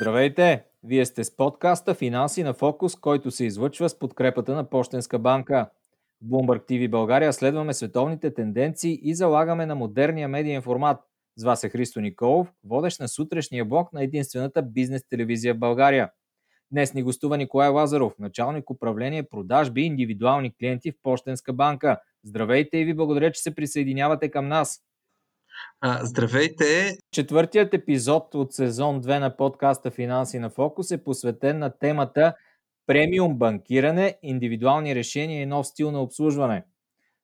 Здравейте! Вие сте с подкаста Финанси на фокус, който се излъчва с подкрепата на Пощенска банка. В Bloomberg TV България следваме световните тенденции и залагаме на модерния медиен формат. С вас е Христо Николов, водещ на сутрешния блок на единствената бизнес телевизия в България. Днес ни гостува Николай Лазаров, началник управление продажби и индивидуални клиенти в Пощенска банка. Здравейте и ви благодаря, че се присъединявате към нас. Здравейте! Четвъртият епизод от сезон 2 на подкаста Финанси на фокус е посветен на темата премиум банкиране, индивидуални решения и нов стил на обслужване.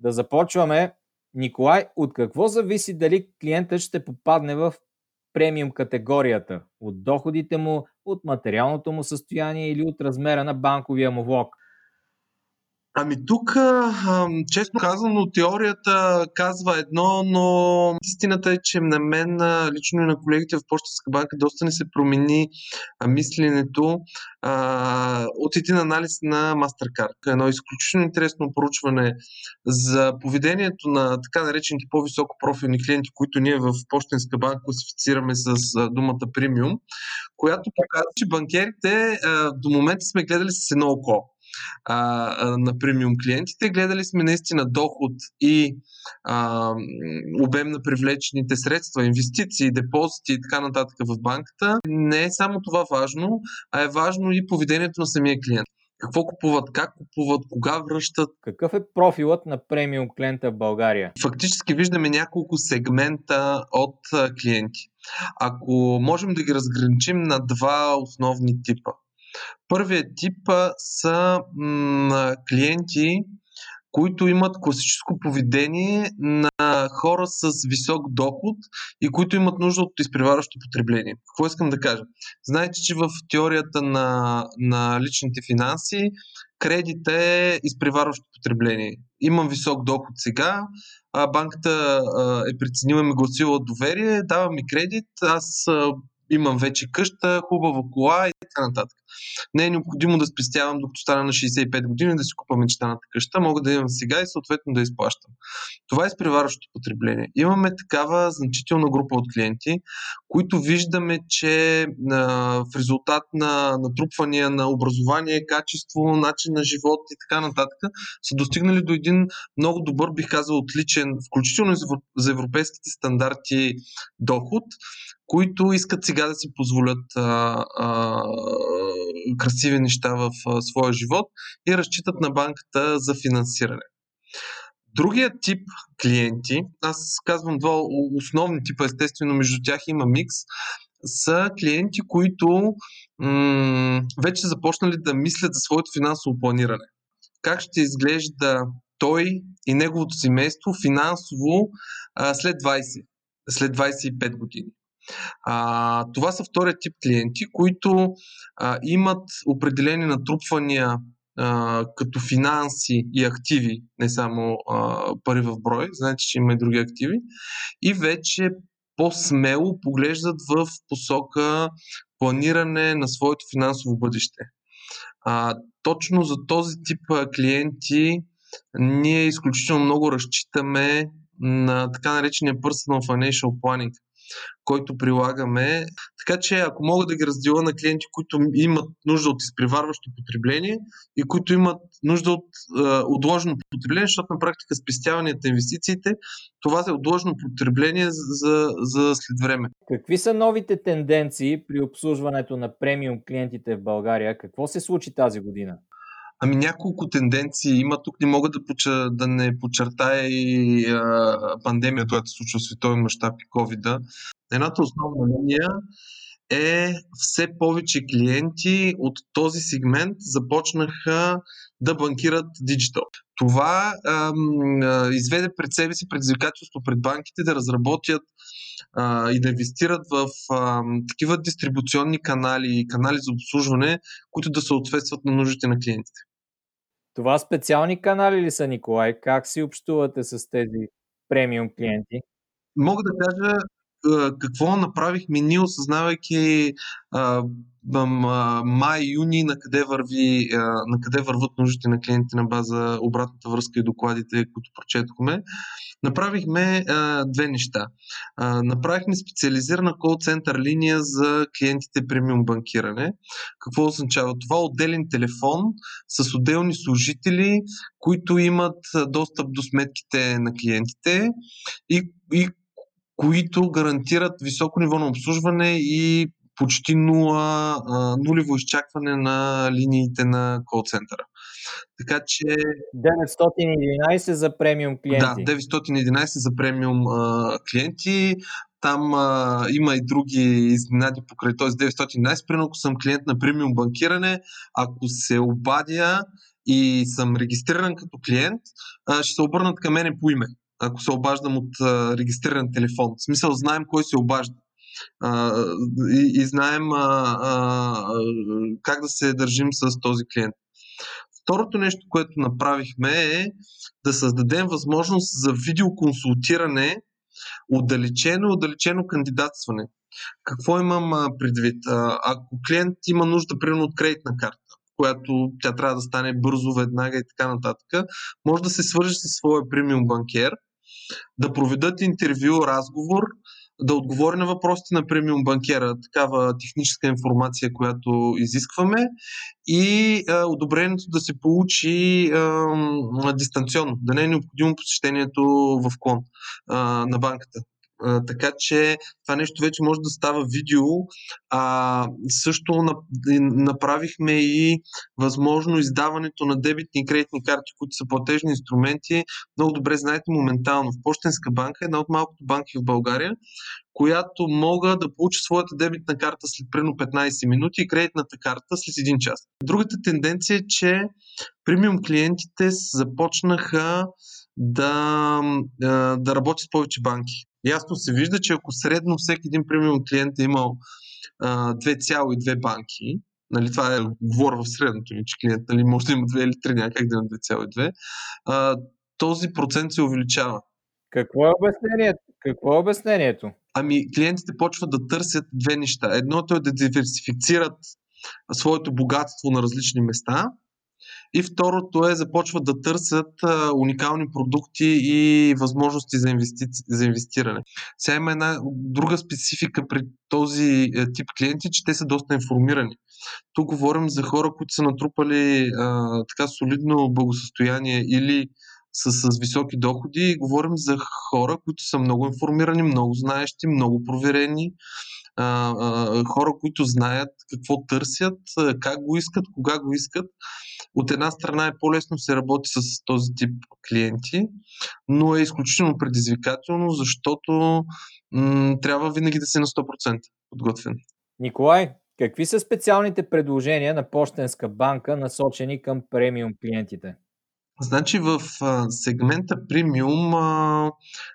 Да започваме. Николай, от какво зависи дали клиентът ще попадне в премиум категорията? От доходите му, от материалното му състояние или от размера на банковия му влог? Ами тук, честно казано, теорията казва едно, но истината е, че на мен, лично и на колегите в Почтенска банка, доста не се промени мисленето от един анализ на MasterCard. Едно изключително интересно проучване за поведението на така наречените по-високо профилни клиенти, които ние в Почтенска банка класифицираме с думата премиум, която показва, че банкерите до момента сме гледали с едно око а, а, на премиум клиентите. Гледали сме наистина доход и а, обем на привлечените средства, инвестиции, депозити и така нататък в банката. Не е само това важно, а е важно и поведението на самия клиент. Какво купуват, как купуват, кога връщат. Какъв е профилът на премиум клиента в България? Фактически виждаме няколко сегмента от клиенти. Ако можем да ги разграничим на два основни типа. Първият тип са клиенти, които имат класическо поведение на хора с висок доход и които имат нужда от изпреварващо потребление. Какво искам да кажа? Знаете, че в теорията на, на личните финанси кредит е изпреварващо потребление. Имам висок доход сега, а банката е преценила ми гласила доверие, дава ми кредит, аз имам вече къща, хубава кола и така нататък. Не е необходимо да спестявам докато стана на 65 години да си купа мечтаната къща, мога да имам сега и съответно да изплащам. Това е изпреварващото потребление. Имаме такава значителна група от клиенти, които виждаме, че а, в резултат на натрупвания на образование, качество, начин на живот и така нататък са достигнали до един много добър, бих казал, отличен, включително за европейските стандарти доход, които искат сега да си позволят а, а, красиви неща в а, своя живот и разчитат на банката за финансиране. Другият тип клиенти, аз казвам два основни типа, естествено между тях има микс, са клиенти, които м- вече започнали да мислят за своето финансово планиране. Как ще изглежда той и неговото семейство финансово а, след 20, след 25 години. А, това са втория тип клиенти, които а, имат определени натрупвания а, като финанси и активи, не само а, пари в брой, знаете, че има и други активи, и вече по-смело поглеждат в посока планиране на своето финансово бъдеще. А, точно за този тип клиенти ние изключително много разчитаме на така наречения Personal Financial Planning който прилагаме. Така че, ако мога да ги разделя на клиенти, които имат нужда от изпреварващо потребление и които имат нужда от е, отложено потребление, защото на практика спестяванията, инвестициите, това е отложено потребление за, за след време. Какви са новите тенденции при обслужването на премиум клиентите в България? Какво се случи тази година? Ами няколко тенденции има. Тук не мога да, поча, да не подчертая и а, пандемията, която се случва в световен мащаб и covid Едната основна линия е все повече клиенти от този сегмент започнаха да банкират диджитал. Това ам, изведе пред себе си предизвикателство пред банките да разработят а, и да инвестират в а, такива дистрибуционни канали и канали за обслужване, които да съответстват на нуждите на клиентите. Това специални канали ли са, Николай? Как си общувате с тези премиум клиенти? Мога да кажа какво направихме ние, осъзнавайки май, юни, на къде, на къде върват нуждите на клиентите на база обратната връзка и докладите, които прочетохме, направихме а, две неща. А, направихме специализирана кол-център линия за клиентите премиум банкиране. Какво означава това? Отделен телефон с отделни служители, които имат достъп до сметките на клиентите и, и които гарантират високо ниво на обслужване и почти нула, нулево изчакване на линиите на кол-центъра. Така че... 911 за премиум клиенти. Да, 911 за премиум а, клиенти. Там а, има и други изненади покрай този 911. Примерно, ако съм клиент на премиум банкиране, ако се обадя и съм регистриран като клиент, а, ще се обърнат към мене по име, ако се обаждам от а, регистриран телефон. В смисъл, знаем кой се обажда а, и, и знаем а, а, как да се държим с този клиент. Второто нещо, което направихме е да създадем възможност за видеоконсултиране, отдалечено, отдалечено кандидатстване. Какво имам предвид? Ако клиент има нужда, примерно, от кредитна карта, която тя трябва да стане бързо, веднага и така нататък, може да се свържи с своя премиум банкер, да проведат интервю, разговор, да отговори на въпросите на премиум банкера, такава техническа информация, която изискваме и а, одобрението да се получи а, дистанционно, да не е необходимо посещението в клон а, на банката. Така че това нещо вече може да става видео. А, също направихме и възможно издаването на дебитни и кредитни карти, които са платежни инструменти. Много добре знаете моментално. В Пощенска банка, една от малкото банки в България, която мога да получа своята дебитна карта след примерно 15 минути и кредитната карта след 1 час. Другата тенденция е, че премиум клиентите започнаха да, да работят с повече банки. Ясно се вижда, че ако средно всеки един премиум клиент е имал 2,2 банки, нали, това е, говоря в средното ни, че клиент нали, може да има 2 или 3, някак да има 2,2, този процент се увеличава. Какво е обяснението? Какво е обяснението? Ами, клиентите почват да търсят две неща. Едното е да диверсифицират своето богатство на различни места. И второто е започват да търсят а, уникални продукти и възможности за, инвести... за инвестиране. Сега има една друга специфика при този е, тип клиенти, че те са доста информирани. Тук говорим за хора, които са натрупали а, така солидно благосъстояние или с, с високи доходи говорим за хора, които са много информирани, много знаещи, много проверени, хора, които знаят какво търсят, как го искат, кога го искат. От една страна е по-лесно се работи с този тип клиенти, но е изключително предизвикателно, защото м- трябва винаги да си на 100% подготвен. Николай, какви са специалните предложения на Почтенска банка, насочени към премиум клиентите? Значи в а, сегмента премиум а,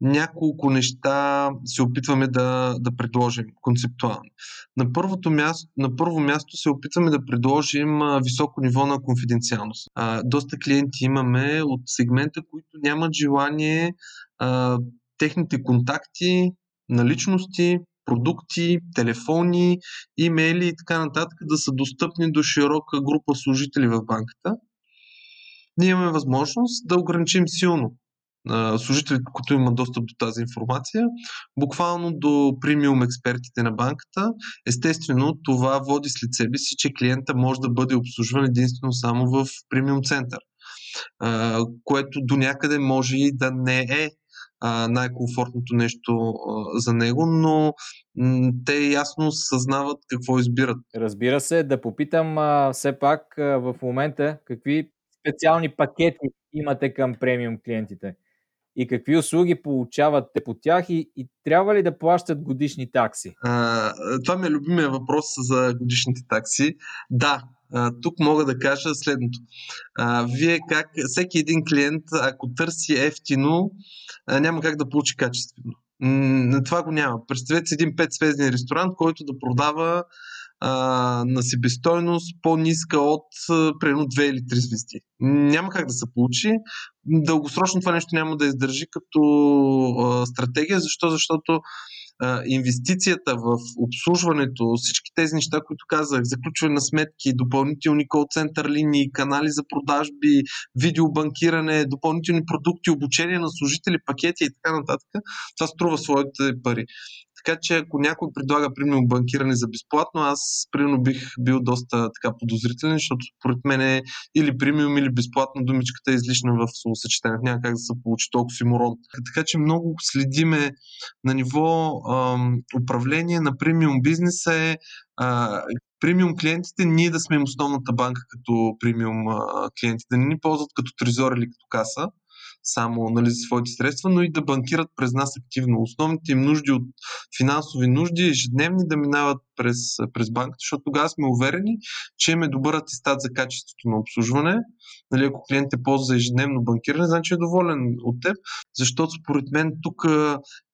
няколко неща се опитваме да, да предложим концептуално. На, първото място, на първо място се опитваме да предложим а, високо ниво на конфиденциалност. А, доста клиенти имаме от сегмента, които нямат желание а, техните контакти, наличности, продукти, телефони, имейли и така нататък да са достъпни до широка група служители в банката ние имаме възможност да ограничим силно служителите, които имат достъп до тази информация, буквално до премиум експертите на банката. Естествено, това води след себе си, че клиента може да бъде обслужван единствено само в премиум център, което до някъде може и да не е най-комфортното нещо за него, но те ясно съзнават какво избират. Разбира се, да попитам все пак в момента какви специални пакети имате към премиум клиентите? И какви услуги получавате по тях и, и трябва ли да плащат годишни такси? А, това ми е любимия въпрос за годишните такси. Да, а, тук мога да кажа следното. А, вие как, всеки един клиент, ако търси ефтино, а, няма как да получи качествено. М- това го няма. Представете си един 5-звезден ресторант, който да продава а, на себестойност по-ниска от примерно 2 или 3 звезди. Няма как да се получи. Дългосрочно това нещо няма да издържи като а, стратегия. Защо? Защото а, инвестицията в обслужването, всички тези неща, които казах, заключване на сметки, допълнителни кол-център линии, канали за продажби, видеобанкиране, допълнителни продукти, обучение на служители, пакети и така нататък, това струва своите пари. Така че ако някой предлага, примерно, банкиране за безплатно, аз, примерно, бих бил доста така подозрителен, защото според мен е или премиум, или безплатно думичката е излишна в словосъчетание. Няма как да се получи толкова фиморон. Така че много следиме на ниво ам, управление на премиум бизнеса е а, премиум клиентите, ние да сме им основната банка като премиум клиенти, да не ни ползват като трезор или като каса, само нали, своите средства, но и да банкират през нас активно. Основните им нужди от финансови нужди ежедневни да минават през, през банката, защото тогава сме уверени, че имаме добър атестат за качеството на обслужване. Нали, ако клиент е ползва ежедневно банкиране, значи е доволен от теб, защото според мен тук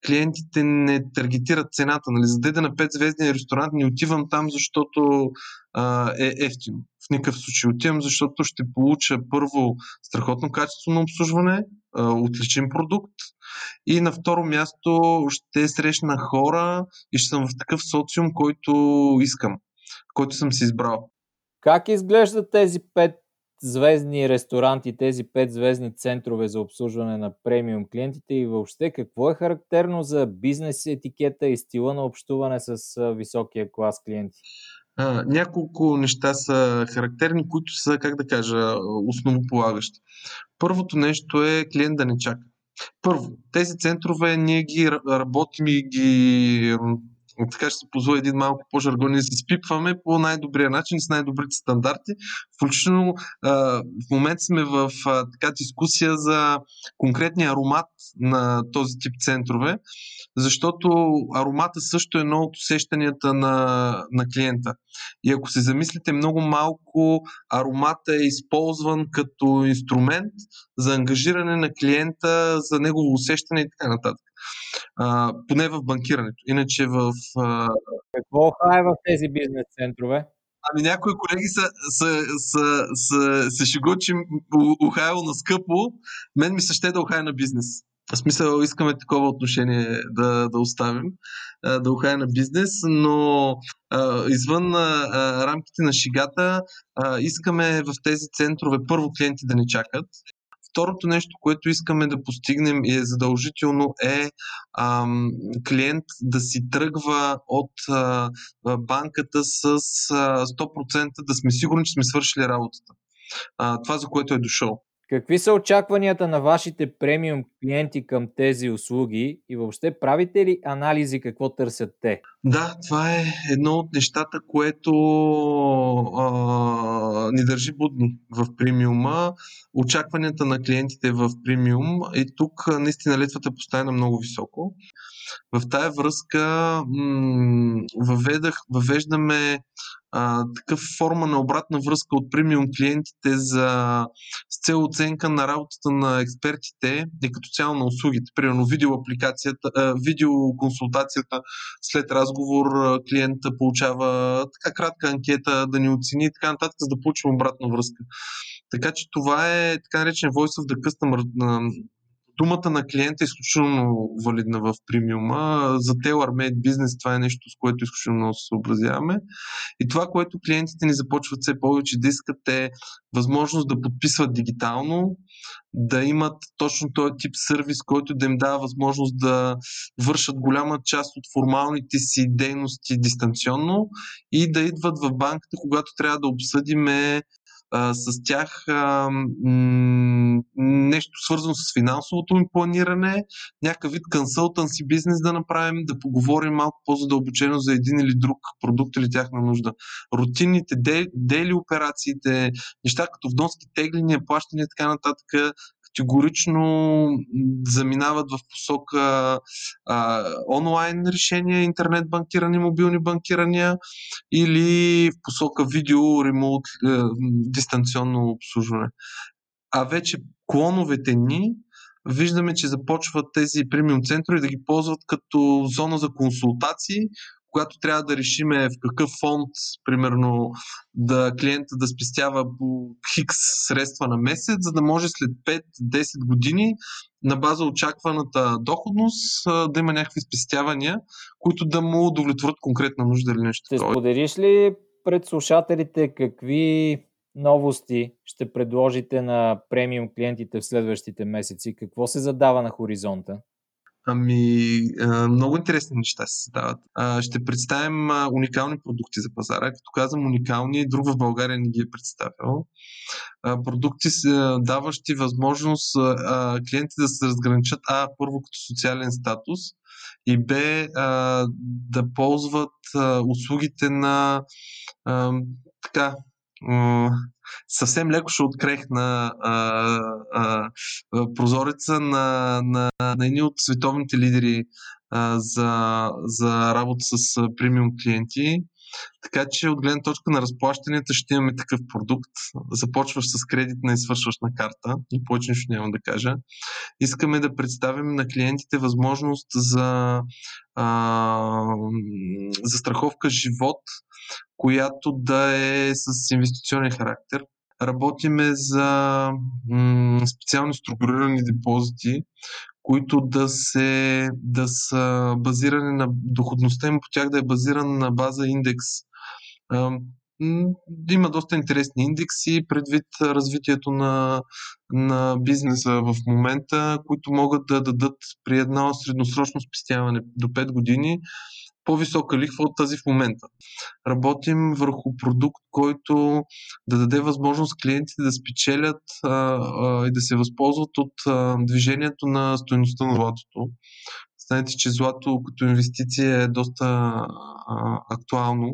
клиентите не таргетират цената. Нали. За да на 5 звезден ресторант не отивам там, защото а, е ефтино. В никакъв случай отивам, защото ще получа първо страхотно качество на обслужване, отличен продукт и на второ място ще срещна хора и ще съм в такъв социум, който искам, който съм си избрал. Как изглеждат тези пет звездни ресторанти, тези пет звездни центрове за обслужване на премиум клиентите и въобще какво е характерно за бизнес етикета и стила на общуване с високия клас клиенти? А, няколко неща са характерни, които са, как да кажа, основополагащи. Първото нещо е клиент да не чака. Първо, тези центрове ние ги работим и ги така ще се позволя един малко по-жаргон, ние се спипваме по най-добрия начин с най-добрите стандарти. Включително в момента сме в така дискусия за конкретния аромат на този тип центрове, защото аромата също е едно от усещанията на, на клиента. И ако се замислите, много малко аромата е използван като инструмент за ангажиране на клиента, за негово усещане и така нататък. А, поне в банкирането. Иначе в. А... Какво хай в тези бизнес центрове? Ами някои колеги са, са, са, са, се шегуват, че ухаяло на скъпо. Мен ми се ще да ухая на бизнес. В смисъл искаме такова отношение да, да оставим, да ухая на бизнес, но а, извън а, рамките на шигата а, искаме в тези центрове първо клиенти да ни чакат. Второто нещо, което искаме да постигнем и е задължително е ам, клиент да си тръгва от а, банката с а, 100% да сме сигурни, че сме свършили работата. А, това, за което е дошъл. Какви са очакванията на вашите премиум клиенти към тези услуги и въобще правите ли анализи какво търсят те? Да, това е едно от нещата, което а, ни държи будни в премиума. Очакванията на клиентите в премиум и тук наистина летвата поставена много високо. В тая връзка въведах, въвеждаме а, такъв форма на обратна връзка от премиум клиентите за, с цел оценка на работата на експертите и като цяло на услугите. Примерно видеоапликацията, а, видеоконсултацията след разговор клиента получава така кратка анкета да ни оцени и така нататък, за да получим обратна връзка. Така че това е така наречен Voice of the Customer думата на клиента е изключително валидна в премиума. За tailor-made бизнес това е нещо, с което изключително много се съобразяваме. И това, което клиентите ни започват все повече да искат е възможност да подписват дигитално, да имат точно този тип сервис, който да им дава възможност да вършат голяма част от формалните си дейности дистанционно и да идват в банката, когато трябва да обсъдиме а, с тях а, м- нещо свързано с финансовото ми планиране, някакъв вид консултанси бизнес да направим, да поговорим малко по-задълбочено за един или друг продукт или тяхна нужда. Рутинните, дели операциите, неща като вноски, тегления, плащания и така нататък, категорично заминават в посока а, онлайн решения, интернет банкиране, мобилни банкирания или в посока видео, ремонт, е, дистанционно обслужване. А вече клоновете ни виждаме, че започват тези премиум центрове да ги ползват като зона за консултации, когато трябва да решиме в какъв фонд, примерно, да клиента да спестява по хикс средства на месец, за да може след 5-10 години на база очакваната доходност да има някакви спестявания, които да му удовлетворят конкретна нужда или нещо Ще споделиш ли пред слушателите какви новости ще предложите на премиум клиентите в следващите месеци? Какво се задава на хоризонта? Ами, много интересни неща се създават. Ще представим уникални продукти за пазара. Като казвам уникални, друг в България не ги е представил. Продукти, даващи възможност клиентите да се разграничат А, първо като социален статус и Б, да ползват услугите на така, съвсем леко ще открехна а, а, прозореца на, на, на едни от световните лидери а, за, за работа с премиум клиенти. Така че от гледна точка на разплащанията ще имаме такъв продукт. Започваш с кредитна и свършваш на карта. И повече нищо няма да кажа. Искаме да представим на клиентите възможност за, а, за страховка живот, която да е с инвестиционен характер. Работиме за м- специално структурирани депозити, които да, се, да са базирани на доходността им по тях да е базирана на база индекс. Има доста интересни индекси предвид развитието на, на бизнеса в момента, които могат да дадат при едно средносрочно спестяване до 5 години по-висока лихва от тази в момента. Работим върху продукт, който да даде възможност клиентите да спечелят а, а, и да се възползват от а, движението на стоеността на златото. Знаете, че злато като инвестиция е доста а, актуално.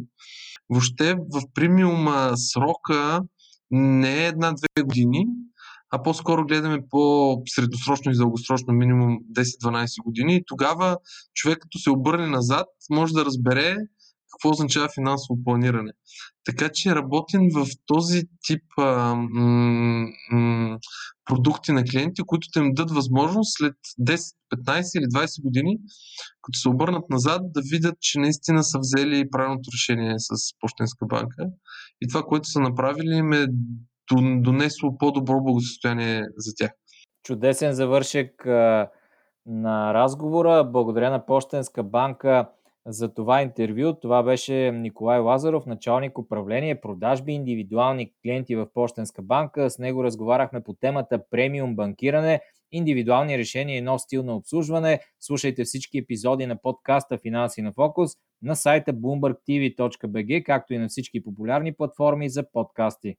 Въобще в премиум срока не е една-две години, а по-скоро гледаме по-средносрочно и дългосрочно минимум 10-12 години. И тогава човек, като се обърне назад, може да разбере какво означава финансово планиране. Така че работим в този тип а, м- м- продукти на клиенти, които да им дадат възможност след 10, 15 или 20 години, като се обърнат назад, да видят, че наистина са взели правилното решение с Почтенска банка. И това, което са направили, им е донесло по-добро благосостояние за тях. Чудесен завършек на разговора. Благодаря на Почтенска банка за това интервю. Това беше Николай Лазаров, началник управление продажби индивидуални клиенти в Почтенска банка. С него разговаряхме по темата премиум банкиране, индивидуални решения и нов стил на Слушайте всички епизоди на подкаста Финанси на фокус на сайта bloombergtv.bg, както и на всички популярни платформи за подкасти.